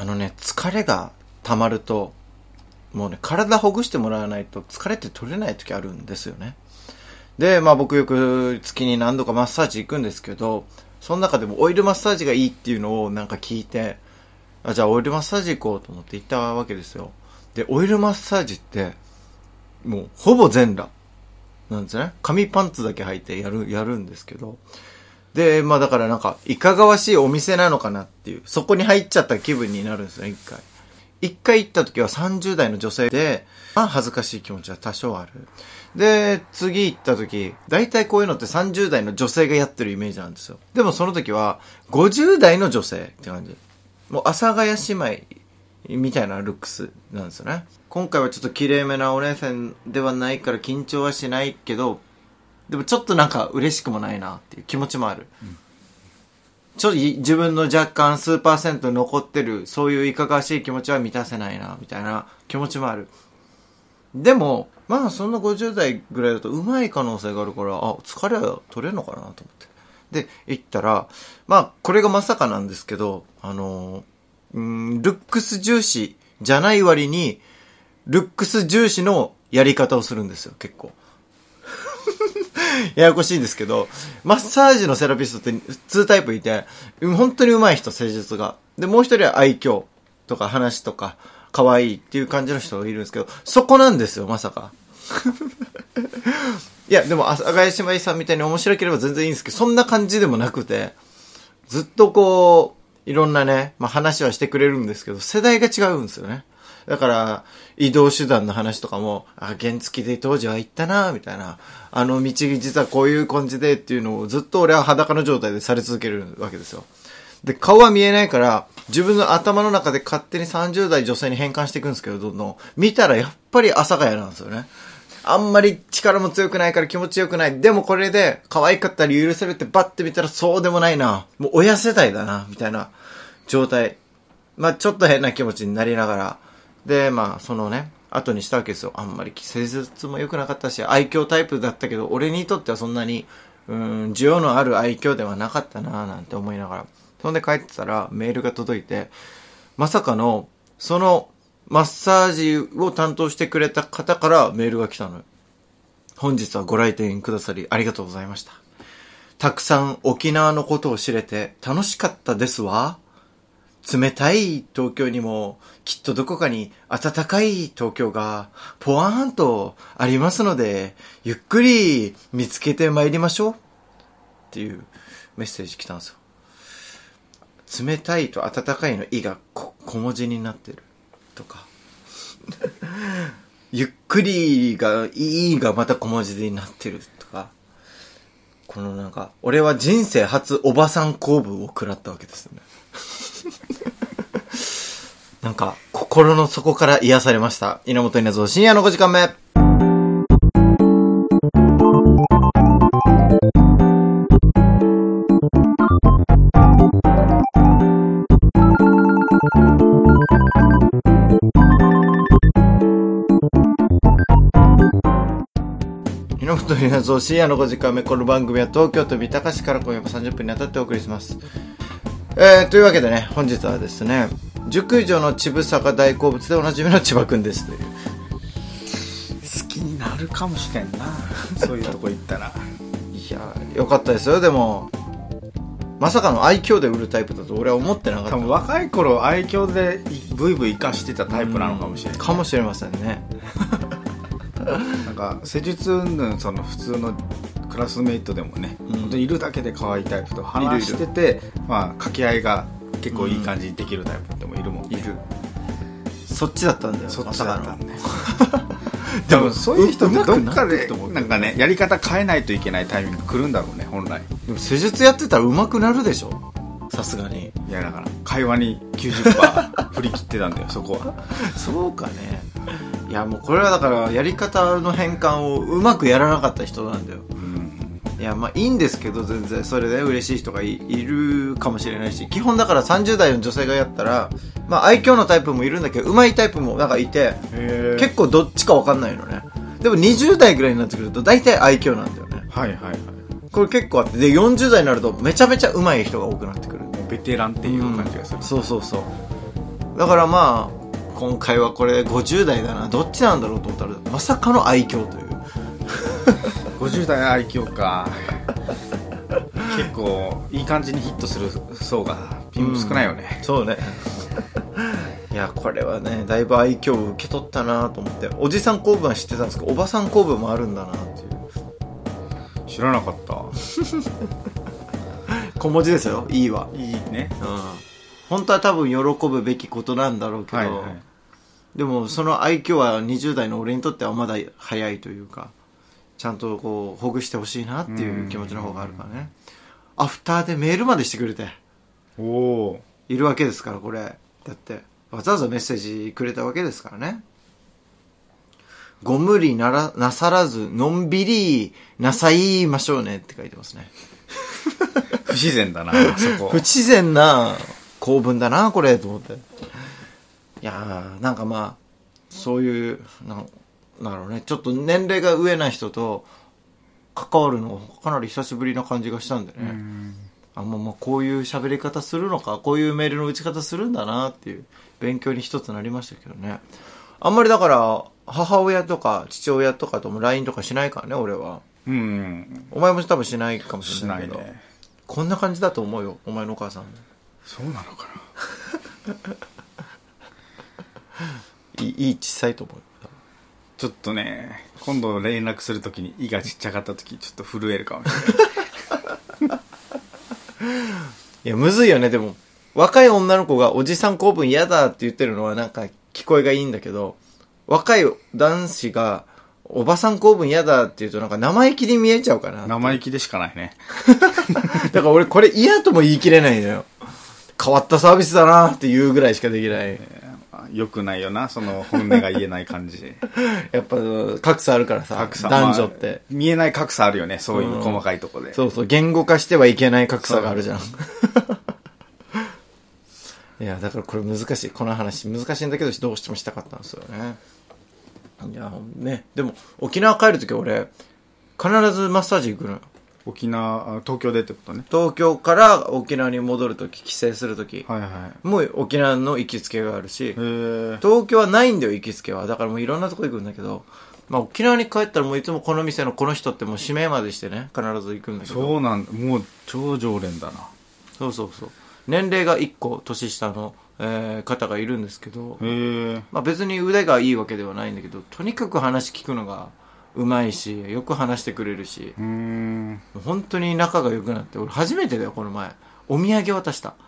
あのね、疲れが溜まると、もうね、体ほぐしてもらわないと疲れて取れない時あるんですよね。で、まあ僕よく月に何度かマッサージ行くんですけど、その中でもオイルマッサージがいいっていうのをなんか聞いて、あじゃあオイルマッサージ行こうと思って行ったわけですよ。で、オイルマッサージって、もうほぼ全裸。なんですね。紙パンツだけ履いてやる、やるんですけど。で、まあだからなんか、いかがわしいお店なのかなっていう、そこに入っちゃった気分になるんですよ、一回。一回行った時は30代の女性で、まあ恥ずかしい気持ちは多少ある。で、次行った時、大体こういうのって30代の女性がやってるイメージなんですよ。でもその時は、50代の女性って感じ。もう、阿佐ヶ谷姉妹みたいなルックスなんですよね。今回はちょっと綺麗めなお姉さんではないから緊張はしないけど、でもちょっとなんか嬉しくもないなっていう気持ちもある。うん、ちょっと自分の若干数パーセント残ってる、そういういかがわしい気持ちは満たせないな、みたいな気持ちもある。でも、まあそんな50代ぐらいだとうまい可能性があるから、あ、疲れは取れるのかなと思って。で、行ったら、まあこれがまさかなんですけど、あのうん、ルックス重視じゃない割に、ルックス重視のやり方をするんですよ、結構。ややこしいんですけど、マッサージのセラピストって2タイプいて、本当に上手い人、施術が。で、もう一人は愛嬌とか話とか、可愛いっていう感じの人がいるんですけど、そこなんですよ、まさか。いや、でも、阿佐ヶ谷姉妹さんみたいに面白ければ全然いいんですけど、そんな感じでもなくて、ずっとこう、いろんなね、まあ話はしてくれるんですけど、世代が違うんですよね。だから、移動手段の話とかも、あ、原付で当時は行ったな、みたいな。あの道実はこういう感じでっていうのをずっと俺は裸の状態でされ続けるわけですよ。で、顔は見えないから、自分の頭の中で勝手に30代女性に変換していくんですけど、どんどん。見たらやっぱり阿佐ヶ谷なんですよね。あんまり力も強くないから気持ちよくない。でもこれで可愛かったり許せるってバッて見たらそうでもないな。もう親世代だな、みたいな状態。まあちょっと変な気持ちになりながら。で、まあそのね、後にしたわけですよ。あんまり施術も良くなかったし、愛嬌タイプだったけど、俺にとってはそんなに、うん、需要のある愛嬌ではなかったなぁなんて思いながら。そんで帰ってたらメールが届いて、まさかの、そのマッサージを担当してくれた方からメールが来たの。本日はご来店くださりありがとうございました。たくさん沖縄のことを知れて楽しかったですわ。冷たい東京にもきっとどこかに暖かい東京がポワーンとありますので、ゆっくり見つけて参りましょう。っていうメッセージ来たんですよ。冷たいと暖かいの「い」が小文字になってるとか ゆっくりが「い」がまた小文字になってるとかこのなんか俺は人生初おばさん公文を食らったわけですねなんか心の底から癒されました。稲本稲造深夜の5時間目。という深夜の5時間目、この番組は東京都三鷹市から今夜も30分にあたってお送りします。えー、というわけでね、本日はですね、熟女のちぶさが大好物でおなじみの千葉くんですという。好きになるかもしれんな、そういうとこ行ったら。いや、よかったですよ、でも。まさかの愛嬌で売るタイプだと俺は思ってなかった多分若い頃愛嬌でブイブイ生かしてたタイプなのかもしれない、かもしれませんね なんか施術云々その普通のクラスメイトでもね、うん、本当にいるだけで可愛いタイプと話しててまあ掛け合いが結構いい感じにできるタイプでもいるもん、ね、いる。そっちだったんだよそっちだったんだよでもそういう人ってどっかでなんかねやり方変えないといけないタイミング来るんだろうね本来。でも施術やってたら上手くなるでしょ。さすがに。いやだから会話に90%振り切ってたんだよ そこは。そうかね。いやもうこれはだからやり方の変換をうまくやらなかった人なんだよ、うん、いやまあいいんですけど全然。それで嬉しい人がいるかもしれないし。基本だから30代の女性がやったらまあ愛嬌のタイプもいるんだけどうまいタイプもなんかいて結構どっちか分かんないのね。でも20代ぐらいになってくると大体愛嬌なんだよね。はいはいはい。これ結構あって。で40代になるとめちゃめちゃうまい人が多くなってくる。ベテランっていう感じがする、うん、そうそうそう。だからまあ今回はこれ50代だな。どっちなんだろうと思ったらまさかの愛嬌という50代愛嬌か。結構いい感じにヒットする層がピン少ないよね、そうね。いやこれはねだいぶ愛嬌を受け取ったなと思って。おじさん公文は知ってたんですけどおばさん公文もあるんだなっていう。知らなかった。小文字ですよ。いいわ。いいね。うん。本当は多分喜ぶべきことなんだろうけど、はいはい。でもその愛嬌は20代の俺にとってはまだ早いというかちゃんとこうほぐしてほしいなっていう気持ちの方があるからね。アフターでメールまでしてくれて。おおいるわけですからこれ。だってわざわざメッセージくれたわけですからね。ご無理ならなさらずのんびりなさいましょうねって書いてますね。不自然だなそこ。不自然な構文だなこれと思って。いやーなんかまあそういうなんなんだろうね。ちょっと年齢が上な人と関わるのかなり久しぶりな感じがしたんでね、あもうまあこういう喋り方するのかこういうメールの打ち方するんだなっていう勉強に一つなりましたけどね。あんまりだから母親とか父親とかとも LINE とかしないからね俺は。うん。お前も多分しないかもししれなけど。ないいね。こんな感じだと思うよお前のお母さん。もそうなのかな。いいいい小さいと思う。よちょっとね今度連絡するときに「い」がちっちゃかったときちょっと震えるかもしれない。いやむずいよね。でも若い女の子がおじさん公文嫌だって言ってるのはなんか聞こえがいいんだけど若い男子がおばさん公文嫌だって言うとなんか生意気に見えちゃうかな生意気でしかないね。だから俺これ嫌とも言い切れないのよ。変わったサービスだなっていうぐらいしかできないよくないよなその本音が言えない感じ やっぱ格差あるからさ格差男女って、まあ見えない格差あるよねそういう細かいとこで、そうそう、言語化してはいけない格差があるじゃん。いや、だからこれ難しい。この話難しいんだけど、どうしてもしたかったんですよね。いや、ね。でも、沖縄帰るとき俺、必ずマッサージ行くのよ。沖縄あ東京でってことね。東京から沖縄に戻るとき、帰省するとき、はいはい。もう沖縄の行きつけがあるし東京はないんだよ、行きつけは。だからもういろんなとこ行くんだけど、まあ沖縄に帰ったらもういつもこの店のこの人ってもう指名までしてね、必ず行くんだけど。そうなんだ。もう超常連だな。そうそうそう。年齢が1個年下の、えー方がいるんですけど、まあ、別に腕がいいわけではないんだけどとにかく話聞くのがうまいしよく話してくれるし。うーん。本当に仲が良くなって俺初めてだよこの前。お土産渡した。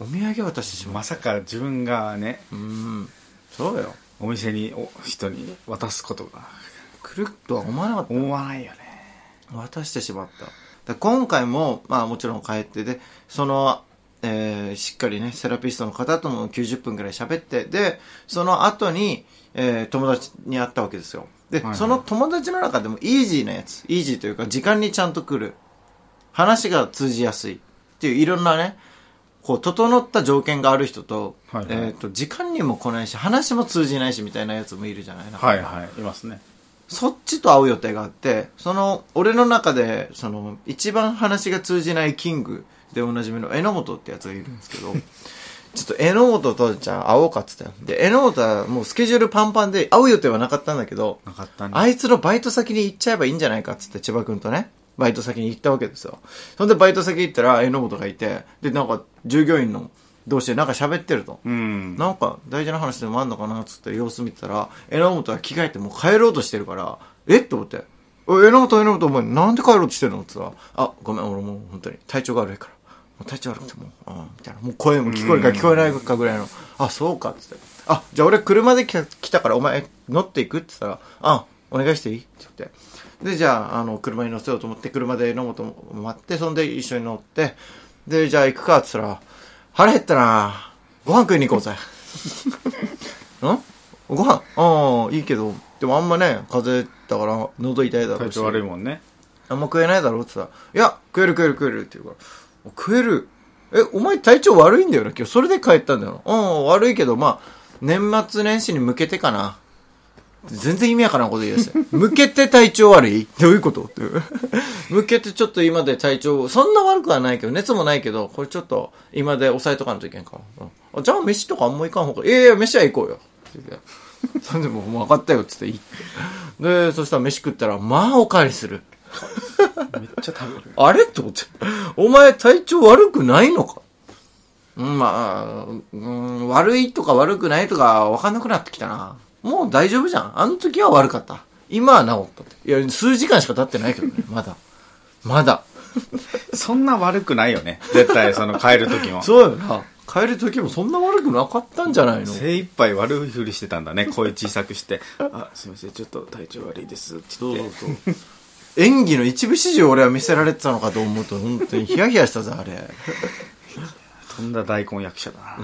お土産渡してし。まうまさか自分がねうん。そうよ。お店にお人に渡すことが。来るとは思わなかった。思わないよね。渡してしまった。だ今回もまあもちろん帰ってでその、えーしっかりねセラピストの方とも90分ぐらい喋ってでその後に、えー友達に会ったわけですよ。で、はいはい。その友達の中でもイージーなやつイージーというか時間にちゃんと来る話が通じやすいっていういろんなねこう整った条件がある人と,、はいはい。えー、と時間にも来ないし話も通じないしみたいなやつもいるじゃない？中にははいはいいますね。そっちと会う予定があって、その、俺の中で、その、一番話が通じないキングでおなじみの榎本ってやつがいるんですけど、ちょっと榎本とじゃあ会おうかっつって。で、榎本はもうスケジュールパンパンで会う予定はなかったんだけど、なかったねあいつのバイト先に行っちゃえばいいんじゃないかっつって千葉くんとね、バイト先に行ったわけですよ。そんでバイト先行ったら榎本がいて、で、なんか従業員の同士でなんか喋ってると。うんなんか大事な話でもあんのかなっつって様子見てたら、榎本は着替えてもう帰ろうとしてるから、えっ？と思って。榎本、榎本、お前なんで帰ろうとしてるの？って言ったら、あ、ごめん、俺もう本当に体調が悪いから。体調悪くてもう、あみたいな。もう声も聞こえるか聞こえないかぐらいの、あ、そうかっつって。あ、じゃあ俺車で来来たからお前乗っていくって言ったら、あ、お願いしていい？って言って。で、じゃあ、あの、車に乗せようと思って、車で榎本も待って、そんで一緒に乗って、で、じゃあ行くかって言ったら、腹減ったなご飯食いに行こうぜ。ん？ご飯？ああ、いいけど、でもあんまね、風邪だから喉痛いだろうし。体調悪いもんねあんま食えないだろって言ったら、いや、食える食える食えるって言うから、食えるえ、お前体調悪いんだよな、今日。それで帰ったんだよな。うん、悪いけど、まあ、年末年始に向けてかな。全然意味わからんこと言い出して。向けて体調悪い？どういうこと？って。向けてちょっと今で体調、そんな悪くはないけど、熱もないけど、これちょっと今で抑えとかんといけんか。うん、じゃあ飯とかあんま行かんほうが、いやいや、飯は行こうよ。って言ってそれでも、もう分かったよ、つって行って。で、そしたら飯食ったら、まあおかわりする。めっちゃ食べる。あれって思って。お前体調悪くないのか？うん、まあ、うん、悪いとか悪くないとか分かんなくなってきたな。もう大丈夫じゃん。あの時は悪かった。今は治ったって。いや、数時間しか経ってないけどね。まだ。まだ。そんな悪くないよね。絶対、その帰る時も。そうよな。帰る時もそんな悪くなかったんじゃないの？精一杯悪いふりしてたんだね。声小さくして。あ、すいません、ちょっと体調悪いです。って言って。そうそう。演技の一部始終俺は見せられてたのかと思うと、本当にヒヤヒヤしたぜ、あれ。とんだ大根役者だな。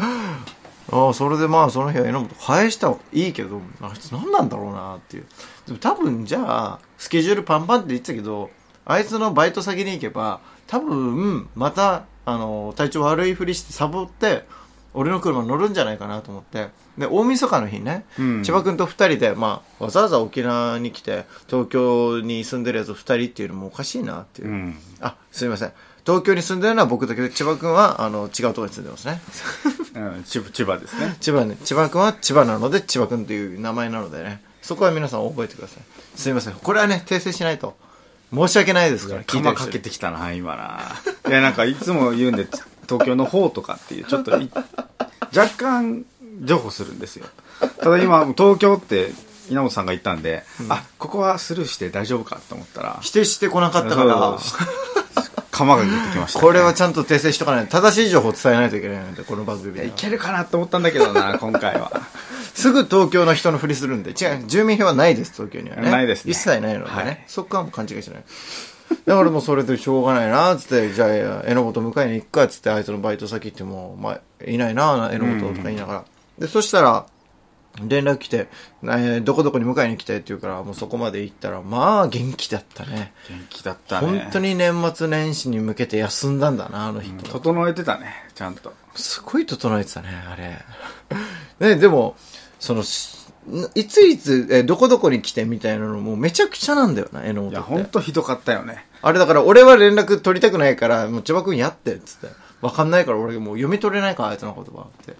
ああ、それでまあその日は榎本返したはいいけど、あいつ何なんだろうなっていう。でも多分じゃあ、スケジュールパンパンって言ってたけど、あいつのバイト先に行けば、多分、また、あの、体調悪いふりしてサボって、俺の車乗るんじゃないかなと思って。で、大晦日の日ね、うん千葉君と二人で、まあ、わざわざ沖縄に来て、東京に住んでるやつ二人っていうのもおかしいなっていう。うん。あ、すいません。東京に住んでるのは僕だけど、千葉君は、あの、違うところに住んでますね。うん、千葉ですね。千葉ね、千葉君は千葉なので、千葉君という名前なのでね、そこは皆さん覚えてください。すいません。これはね、訂正しないと。申し訳ないですから、聞いてかけてきたな、今な。いや、なんかいつも言うんで、東京の方とかっていう、ちょっとい、若干、譲歩するんですよ。ただ今、東京って、稲本さんが言ったんで、あ、ここはスルーして大丈夫かと思ったら、否定してこなかったから 釜が出てきました、ね。これはちゃんと訂正しとかないと、正しい情報を伝えないといけないので、この番組でい。けるかなと思ったんだけどな、今回は。すぐ東京の人のふりするんで、違う、住民票はないです、東京にはね。ないですね一切ないのでね。はいそこはもう勘違いしない。だからもうそれでしょうがないな、つって、じゃあ、榎本迎えに行くか、つって、あいつのバイト先行っても、まあ、いないな、榎本とか言いながら。で、そしたら、連絡来て、えーどこどこに迎えに来てって言うから、もうそこまで行ったら、まあ、元気だったね。元気だったね。本当に年末年始に向けて休んだんだな、あの日。整えてたね、ちゃんと。すごい整えてたね、あれ。ね、でも、その、しいついつ、え、どこどこに来てみたいなのもめちゃくちゃなんだよな、榎本って。いや、本当ひどかったよね。あれだから、俺は連絡取りたくないから、もう千葉君やって、つって。わかんないから俺もう読み取れないから、あいつの言葉って。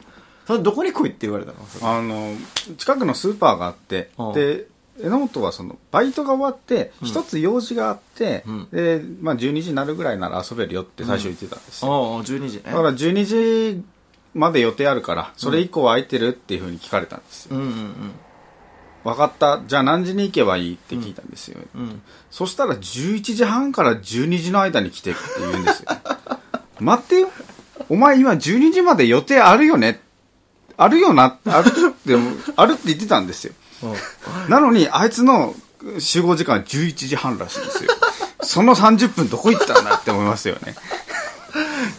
それどこに来いって言われたの？あの、近くのスーパーがあってうん、で、榎本はその、バイトが終わって、一つ用事があって、うんで、まあ12時になるぐらいなら遊べるよって最初言ってたんですよ。ああ、12時ねだ。から12時まで予定あるから、それ以降空いてるっていうふうに聞かれたんですよ。うんうん分かった。じゃあ何時に行けばいいって聞いたんですよ。うん。うん。そしたら11時半から12時の間に来てって言うんですよ。待ってよ。お前今12時まで予定あるよね？あるよな、あるって、あるって言ってたんですよ。なのに、あいつの集合時間は11時半らしいんですよ。その30分どこ行ったんだって思いますよね。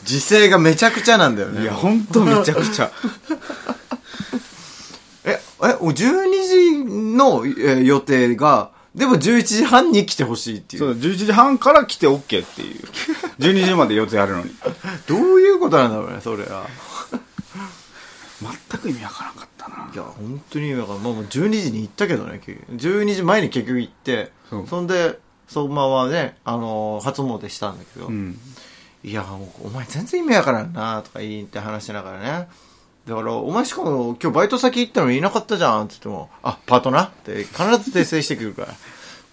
時勢がめちゃくちゃなんだよね。いや、ほんとめちゃくちゃ。え、え、お12時の、えー予定が、でも11時半に来てほしいっていう。そう、11時半から来て OK っていう。12時まで予定あるのに。どういうことなんだろうね、それは。全く意味わからんかったな。いや、本当に、だから、まあもう12時に行ったけどね、結局12時前に結局行って、そんで、そのままね、あのー初詣したんだけど、うん。いや、お前全然意味わからんな、とか言って話しながらね。だから、お前しかも今日バイト先行ったのにいなかったじゃん、って言っても、あ、パートなって必ず訂正してくるから。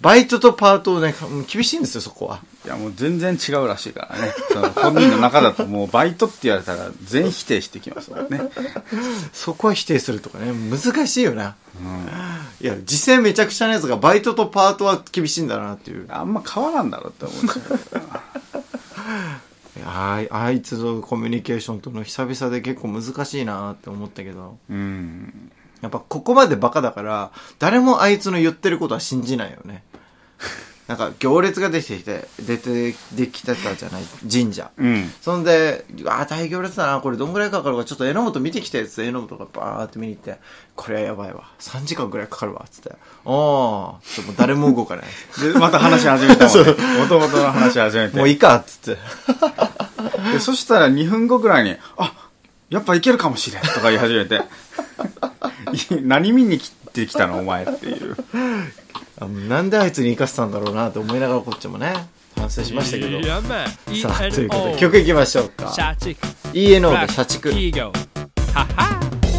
バイトとパートね、厳しいんですよ、そこは。いや、もう全然違うらしいからね。その本人の中だともうバイトって言われたら全否定してきますもんね。そこは否定するとかね、難しいよな。いや、実際めちゃくちゃなやつがバイトとパートは厳しいんだなっていう。あんま変わらんだろうって思っちゃうあいあいつとコミュニケーションとの久々で結構難しいなって思ったけど、うん。やっぱここまでバカだから、誰もあいつの言ってることは信じないよね。なんか行列ができてきて、出て、できてたじゃない、神社。うん。そんで、あ、大行列だな、これどんぐらいかかるか、ちょっと榎本見てきて、つって榎本がバーって見に行って、これはやばいわ。3時間ぐらいかかるわ、つって。ああ、ちょっと誰も動かない。で、また話し始めたもんね。もともとの話し始めて。もういいか、つって。でそしたら2分後ぐらいに、あ、やっぱいけるかもしれんとか言い始めて。い 何見に来ってきたのお前っていうあなんであいつに生かしたんだろうなと思いながらこっちもね反省しましたけど。さあということで曲いきましょうか。ENO で社畜。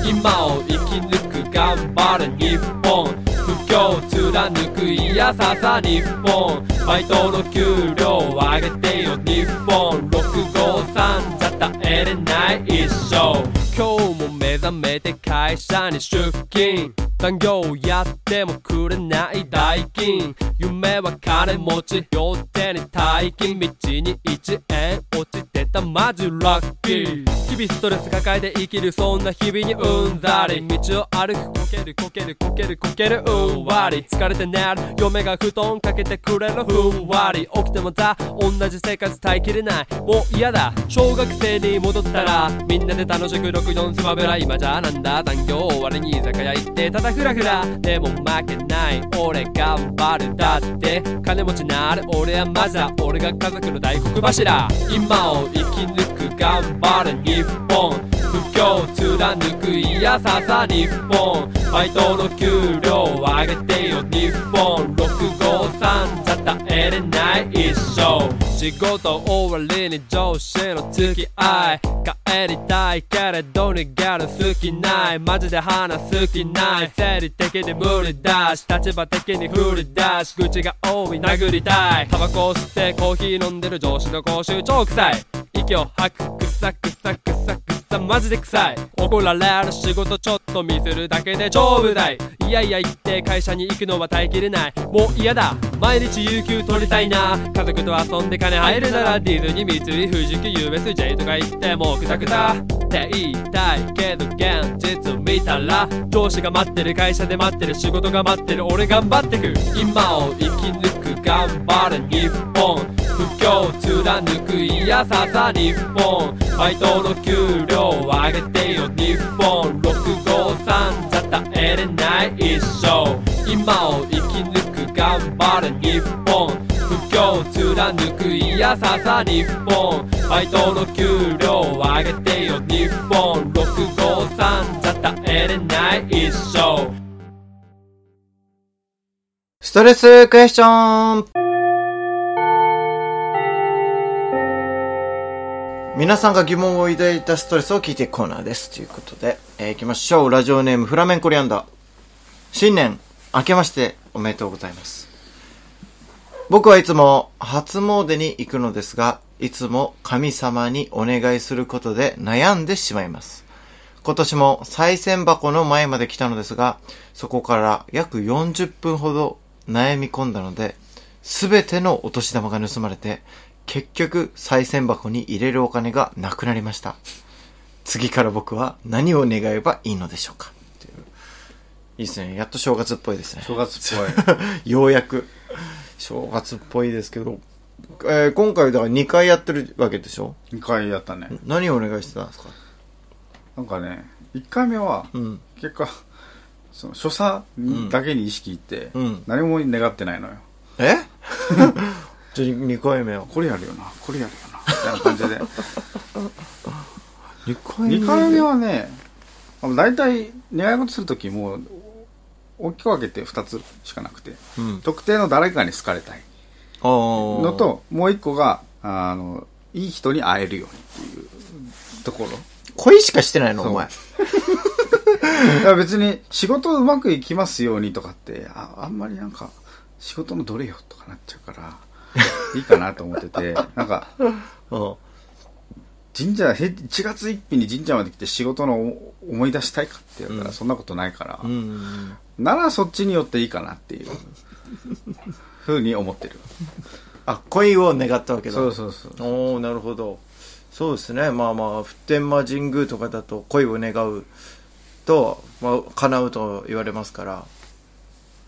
今を生き抜く頑張る日本。不況貫くいやささ日本。バイトの給料を上げてよ日本。653じゃ耐えれない一生今日も目覚めて会社に出勤。残業やってもくれない代金。夢は金持ち両手に大金。道に1円落ちてたマジラッキー。日々ストレス抱えて生きるそんな日々にうんざり。道を歩くこけるこけるこけるこけるうんわり。疲れて寝る嫁が布団かけてくれるふんわり。起きてもザ同じ生活耐えきれない。もう嫌だ。小学生に戻ったらみんなで楽しく64スマブラ今じゃなんだ残業終わりに居酒屋行ってただフラフラでも負けない。俺頑張る。だって金持ちなる俺はマザー俺が家族の大黒柱。今を生き抜く頑張る日本不況貫くいやささ日本バイトの給料を上げてよ日本653じゃ耐えれない。一生仕事終わりに上司の付き合い。帰りたいけれど逃げる好きない。マジで話す気ない。生理的に無理だし立場的に不利だし口が多い。殴りたい。タバコ吸ってコーヒー飲んでる上司の口臭超臭い。息を吐く。くさくさくさく。さマジで臭い。怒られる仕事ちょっとミスるだけで超無題い。やいや言って会社に行くのは耐えきれない。もう嫌だ。毎日有給取りたいな。家族と遊んで金入るならディズニー三井富士急 USJ とか行ってもうくたくたって言いたいけど現実見たら上司が待ってる会社で待ってる仕事が待ってる。俺頑張ってく。今を生き抜く頑張る日本。不況貫くいやささ日本。バイトの給料を上げてよ日本653じゃ耐えれない一生今を生き抜く頑張る日本不況貫くいやささ日本バイトの給料を上げてよ日本653じゃ耐えれない一生ストレスクエスチョン皆さんが疑問を抱いたストレスを聞いていくコーナーです。ということで、えー、行きましょう。ラジオネームフラメンコリアンダー。新年、明けましておめでとうございます。僕はいつも初詣に行くのですが、いつも神様にお願いすることで悩んでしまいます。今年も賽銭箱の前まで来たのですが、そこから約40分ほど悩み込んだので、すべてのお年玉が盗まれて、結局賽銭箱に入れるお金がなくなりました。次から僕は何を願えばいいのでしょうかっていういいですね。やっと正月っぽいですね。正月っぽい ようやく。正月っぽいですけど、えー今回だから2回やってるわけでしょ？2回やったね何をお願いしてたんですか？なんかね1回目はうん。結果その所作にだけに意識いって、うん何も願ってないのよえ？2回目は。これやるよな。これやるよな。みたいな感じで。2回2回目はね大体願い事する時もう大きく分けて2つしかなくて。うん。特定の誰かに好かれたい。の、ともう1個があのいい人に会えるようにっていうところ。恋しかしてないの？お前。いや別に仕事うまくいきますようにとかってああんまりなんか仕事のどれよとかなっちゃうから いいかなと思っててなんかうん。神社へ1月1日に神社まで来て仕事のお思い出したいかって言ったらうん。そんなことないから、うん。ならそっちによっていいかなっていう ふうに思ってる。あ、恋を願ったわけだ。そうそうそう。おーなるほど。そうですね。まあまあ普天間神宮とかだと恋を願うと、まあ、叶うと言われますから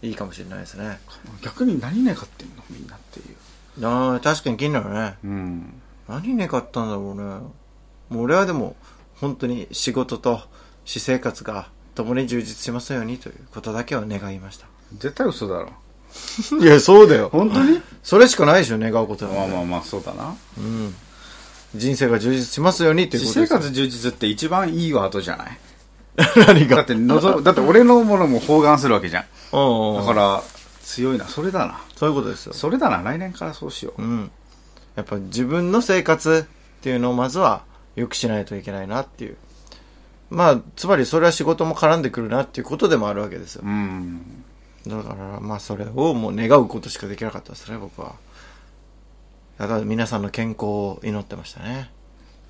いいかもしれないですね。逆に何願ってんの？みんなっていうああ確かに気になるね。うん。何願ったんだろうね。もう俺はでも本当に仕事と私生活が共に充実しますようにということだけは願いました。絶対嘘だろ。いやそうだよ。本当に？それしかないでしょ願うことは、まあまあまあそうだな。うん。人生が充実しますようにという私ことです。よ生活充実って一番いいワードじゃない？何が？だってのぞだって俺のものも包含するわけじゃん。だから強いなそれだなそういうことですよ。それだな来年からそうしよううん。やっぱ自分の生活っていうのをまずは良くしないといけないなっていう。まあ、つまりそれは仕事も絡んでくるなっていうことでもあるわけですよ。うんだから、まあそれをもう願うことしかできなかったですね、僕は。だから皆さんの健康を祈ってましたね。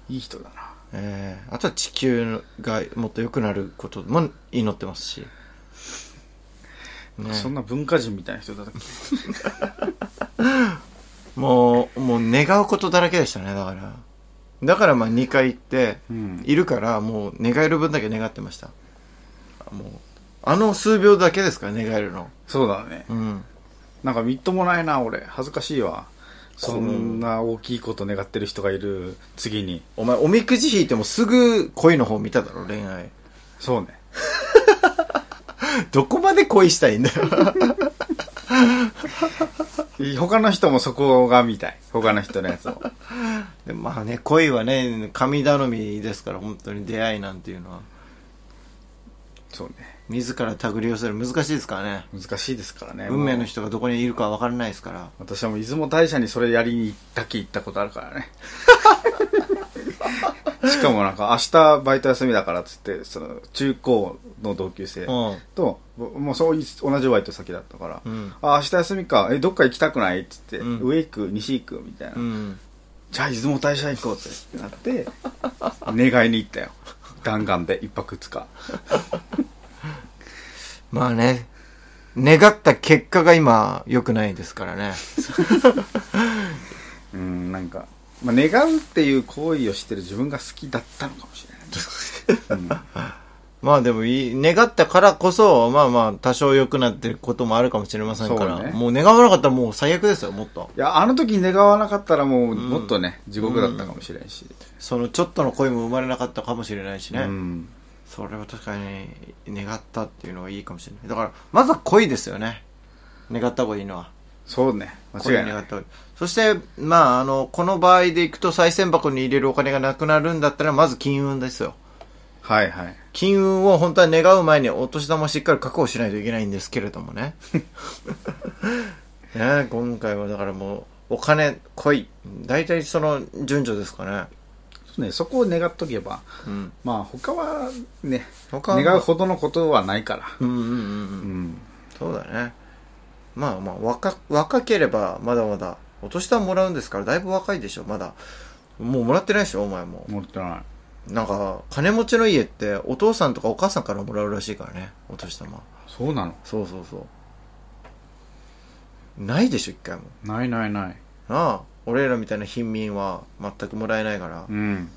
いい人だなえー、あとは地球がもっと良くなることも祈ってますし。ね、そんな文化人みたいな人だったっけ？もう、もう願うことだらけでしたね、だから。だからまあ2回行って、うんいるからもう願える分だけ願ってました。もう、あの数秒だけですから、願えるの。そうだねうん。なんかみっともないな俺恥ずかしいわそんな大きいこと願ってる人がいる次にお前、おみくじ引いてもすぐ恋の方見ただろ、恋愛。そうねどこまで恋したいんだよ。他の人もそこが見たい他の人のやつをでまあね、恋はね、神頼みですから、本当に出会いなんていうのは。そうね自ら手繰り寄せる難しいですからね。難しいですからね運命の人がどこにいるか分からないですから。私はもう出雲大社にそれやりにだけ行ったことあるからね しかもなんか明日バイト休みだからっつってその中高の同級生うん。ともうそうい同じバイト先だったから、うん。あ明日休みか。えどっか行きたくないっつって、うん。上行く西行くみたいな、うん。じゃあ出雲大社行こうぜってなって 願いに行ったよ。弾丸で一泊二日。まあね、願った結果が今良くないですからね。うんなんか、まあ、願うっていう行為をしてる自分が好きだったのかもしれない、うんまあでもいい、願ったからこそ、まあまあ多少良くなってることもあるかもしれませんから、ねもう願わなかったらもう最悪ですよ、もっと。いやあの時願わなかったらもう、もっとね地獄だったかもしれんし、そのちょっとの恋も生まれなかったかもしれないしね。うんそれは確かに願ったっていうのはいいかもしれない。だから、まずは恋ですよね。願った方がいいのは。そうね間恋違いない。そして、まあ、あの、この場合でいくと再銭箱に入れるお金がなくなるんだったら、まず金運ですよ。はいはい金運を本当は願う前にお年玉をしっかり確保しないといけないんですけれどもね。ね今回はだからもう、お金、恋、大体その順序ですかね。ねそこを願っとけばうん。まあ他はね他は願うほどのことはないからうんうんうんう。うんんそうだね。まあまあ、若、若ければまだまだ、お年玉もらうんですから、だいぶ若いでしょ、まだ。もうもらってないでしょ、お前も。持ってないなんか、金持ちの家って、お父さんとかお母さんからもらうらしいからね、お年玉。そうなの？そうそうそう。ないでしょ、一回も。ないないないなあ、俺らみたいな貧民は全くもらえないから。うん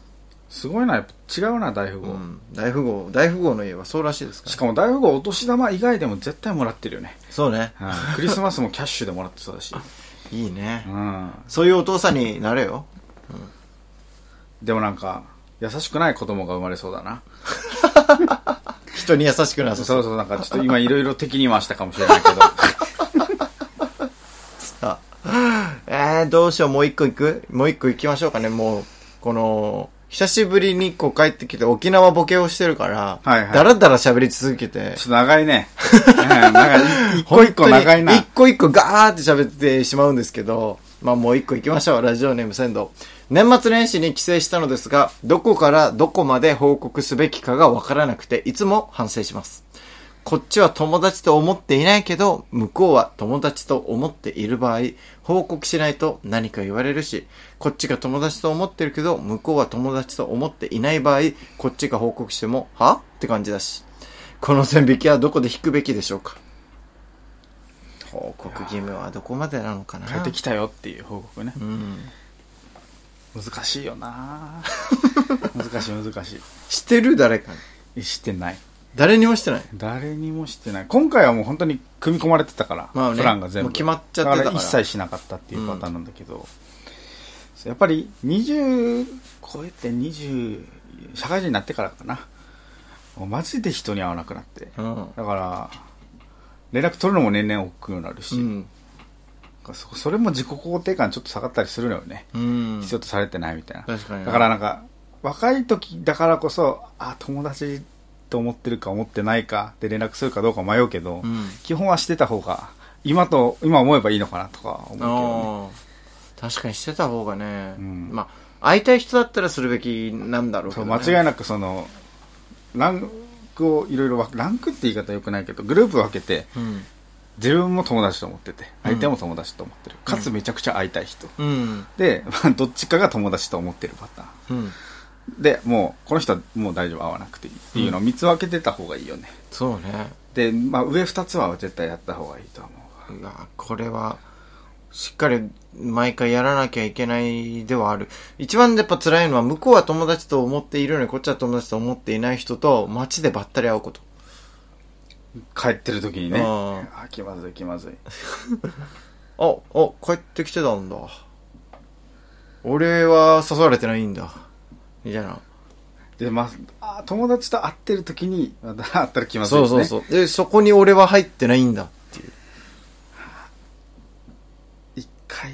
すごいなやっぱ違うな大富豪、うん。大富豪、大富豪の家はそうらしいですから。しかも大富豪お年玉以外でも絶対もらってるよね、そうね。はいクリスマスもキャッシュでもらってそうだし、いいね。う。ん、そういうお父さんになれよ。でもなんか優しくない子供が生まれそうだな。人に優しくなさそう。そうそうなんかちょっと今いろいろ敵に回したかもしれないけど。あ。えー、どうしよう、もう一個行く？もう一個行きましょうかね、もう、この、久しぶりにこう帰ってきて沖縄ボケをしてるから、はいはいだらだら喋り続けてちょっ、と長いねうん 長い一個一個長いな一個一個ガーって喋ってしまうんですけど、まあもう一個行きましょう。ラジオネーム仙道。年末年始に帰省したのですが、どこからどこまで報告すべきかがわからなくて、いつも反省します。こっちは友達と思っていないけど、向こうは友達と思っている場合、報告しないと何か言われるし、こっちが友達と思ってるけど、向こうは友達と思っていない場合、こっちが報告しても、は？って感じだし。この線引きはどこで引くべきでしょうか？報告義務はどこまでなのかな？帰ってきたよっていう報告ね。うん。難しいよな。難しい難ししてる？誰かに。いしてない誰にもしてない。誰にもしてない今回はもう本当に組み込まれてたから、まあねプランが全部決まっちゃってたからだ一切しなかったっていうパターンなんだけど、やっぱり20超えて20社会人になってからかなもうマジで人に会わなくなって、うん。だから連絡取るのも年々億劫になるし、うん。そそれも自己肯定感ちょっと下がったりするのよね、うん。必要とされてないみたいな。だからなんか若い時だからこそあ友達と思ってるか思ってないかで連絡するかどうか迷うけど、うん。基本はしてた方が今と今思えばいいのかなとか思うけどね。確かにしてた方がね、うん。まあ会いたい人だったらするべきなんだろうけそうど、ね、間違いなくそのランクをいろいろ分ランクって言い方よくないけどグループ分けてうん。自分も友達と思ってて相手も友達と思ってる、かつめちゃくちゃ会いたい人、うん。で、まあ、どっちかが友達と思ってるパターン。うんでもうこの人はもう大丈夫会わなくていいっていうのを3つ分けてた方がいいよね。そうね。で、まあ、上2つは絶対やった方がいいと思ういやこれはしっかり毎回やらなきゃいけないではある。一番やっぱ辛いのは向こうは友達と思っているのにこっちは友達と思っていない人と街でばったり会うこと。帰ってる時にね。ああ気まずい気まずい。ああ帰ってきてたんだ。俺は誘われてないんだみたいな。でまああ友達と会ってる時にまた会ったら気まずいそうそうそう。でそこに俺は入ってないんだ。っていう一回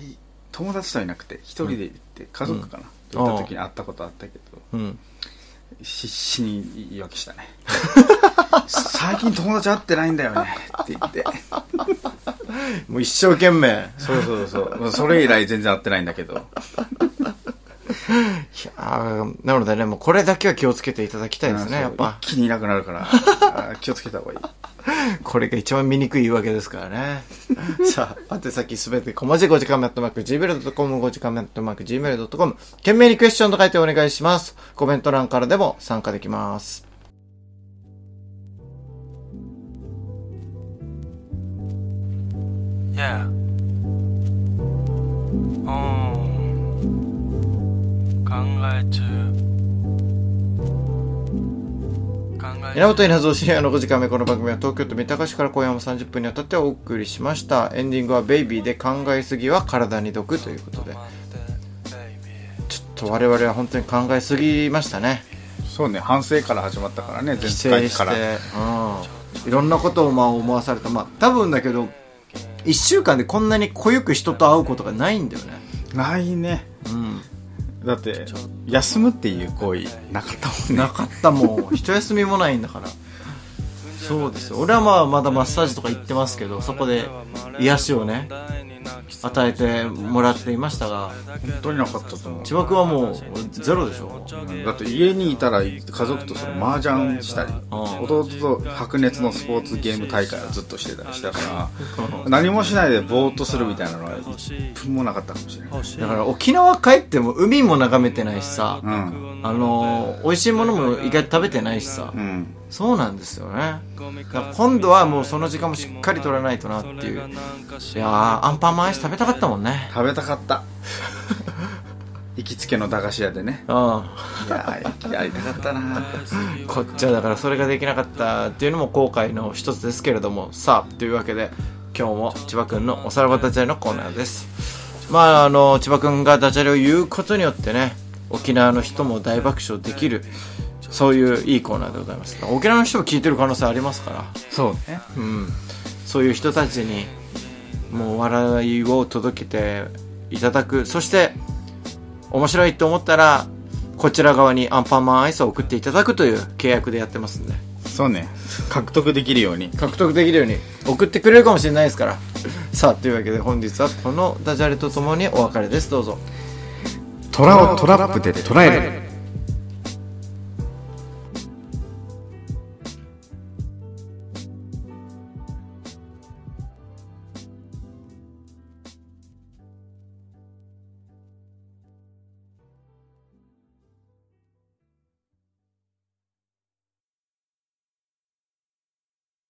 友達とはいなくて一人で行って家族かな、うん。と行った時に会ったことあったけどうん。必死に言い訳したね。最近友達会ってないんだよねって言って。もう一生懸命。そうそうそう。それ以来全然会ってないんだけどいやーなのでねもうこれだけは気をつけていただきたいですねやっぱ一気にいなくなるから気をつけた方がいい これが一番醜い言い訳ですからね。さあ、宛先すべて小文字5時間目アットマーク Gmail.com 5時間目アットマーク Gmail.com 懸命にクエスチョンと書いてお願いします。コメント欄からでも参加できます。Yeah. うん。考え中。源稲造深夜の5時間目この番組は東京都三鷹市から今夜も30分にわたってお送りしました。エンディングはベイビーで考えすぎは体に毒ということで。ちょっと我々は本当に考えすぎましたね。そうね反省から始まったからね帰省して、前回からうん、いろんなことをまあ思わされたまあ多分だけど1週間でこんなに濃ゆく人と会うことがないんだよねないねうんだって休むっていう行為なかったもんね。なかったもん。一休みもないんだから。そうですよ。俺はまあまだマッサージとか行ってますけどそこで癒しをね与えてもらっていましたが本当になかったと思う。千葉君はもうゼロでしょ？だって家にいたら家族とその麻雀したりうん弟と白熱のスポーツゲーム大会をずっとしてたりしたから 何もしないでぼーっとするみたいなのは1分もなかったかもしれない。だから沖縄帰っても海も眺めてないしさうん。あのー美味しいものも意外と食べてないしさ。うんそうなんですよね。今度はもうその時間もしっかり取らないとなっていう。いやーアンパンマンアイス食べたかったもんね。食べたかった。行きつけの駄菓子屋でね。うんいやーやりたかったな。こっちはだからそれができなかったっていうのも後悔の一つですけれども。さあというわけで今日も千葉くんのおさらばダジャレのコーナーです。まああの千葉くんがダジャレを言うことによってね沖縄の人も大爆笑できるそういういいコーナーでございます。沖縄の人も聞いてる可能性ありますから。そうね。うん、そういう人たちにもう笑いを届けていただく。そして面白いと思ったらこちら側にアンパンマンアイスを送っていただくという契約でやってますんで。そうね。獲得できるように。獲得できるように。送ってくれるかもしれないですから。さあというわけで本日はこのダジャレとともにお別れです。どうぞ。虎をトラップで捉える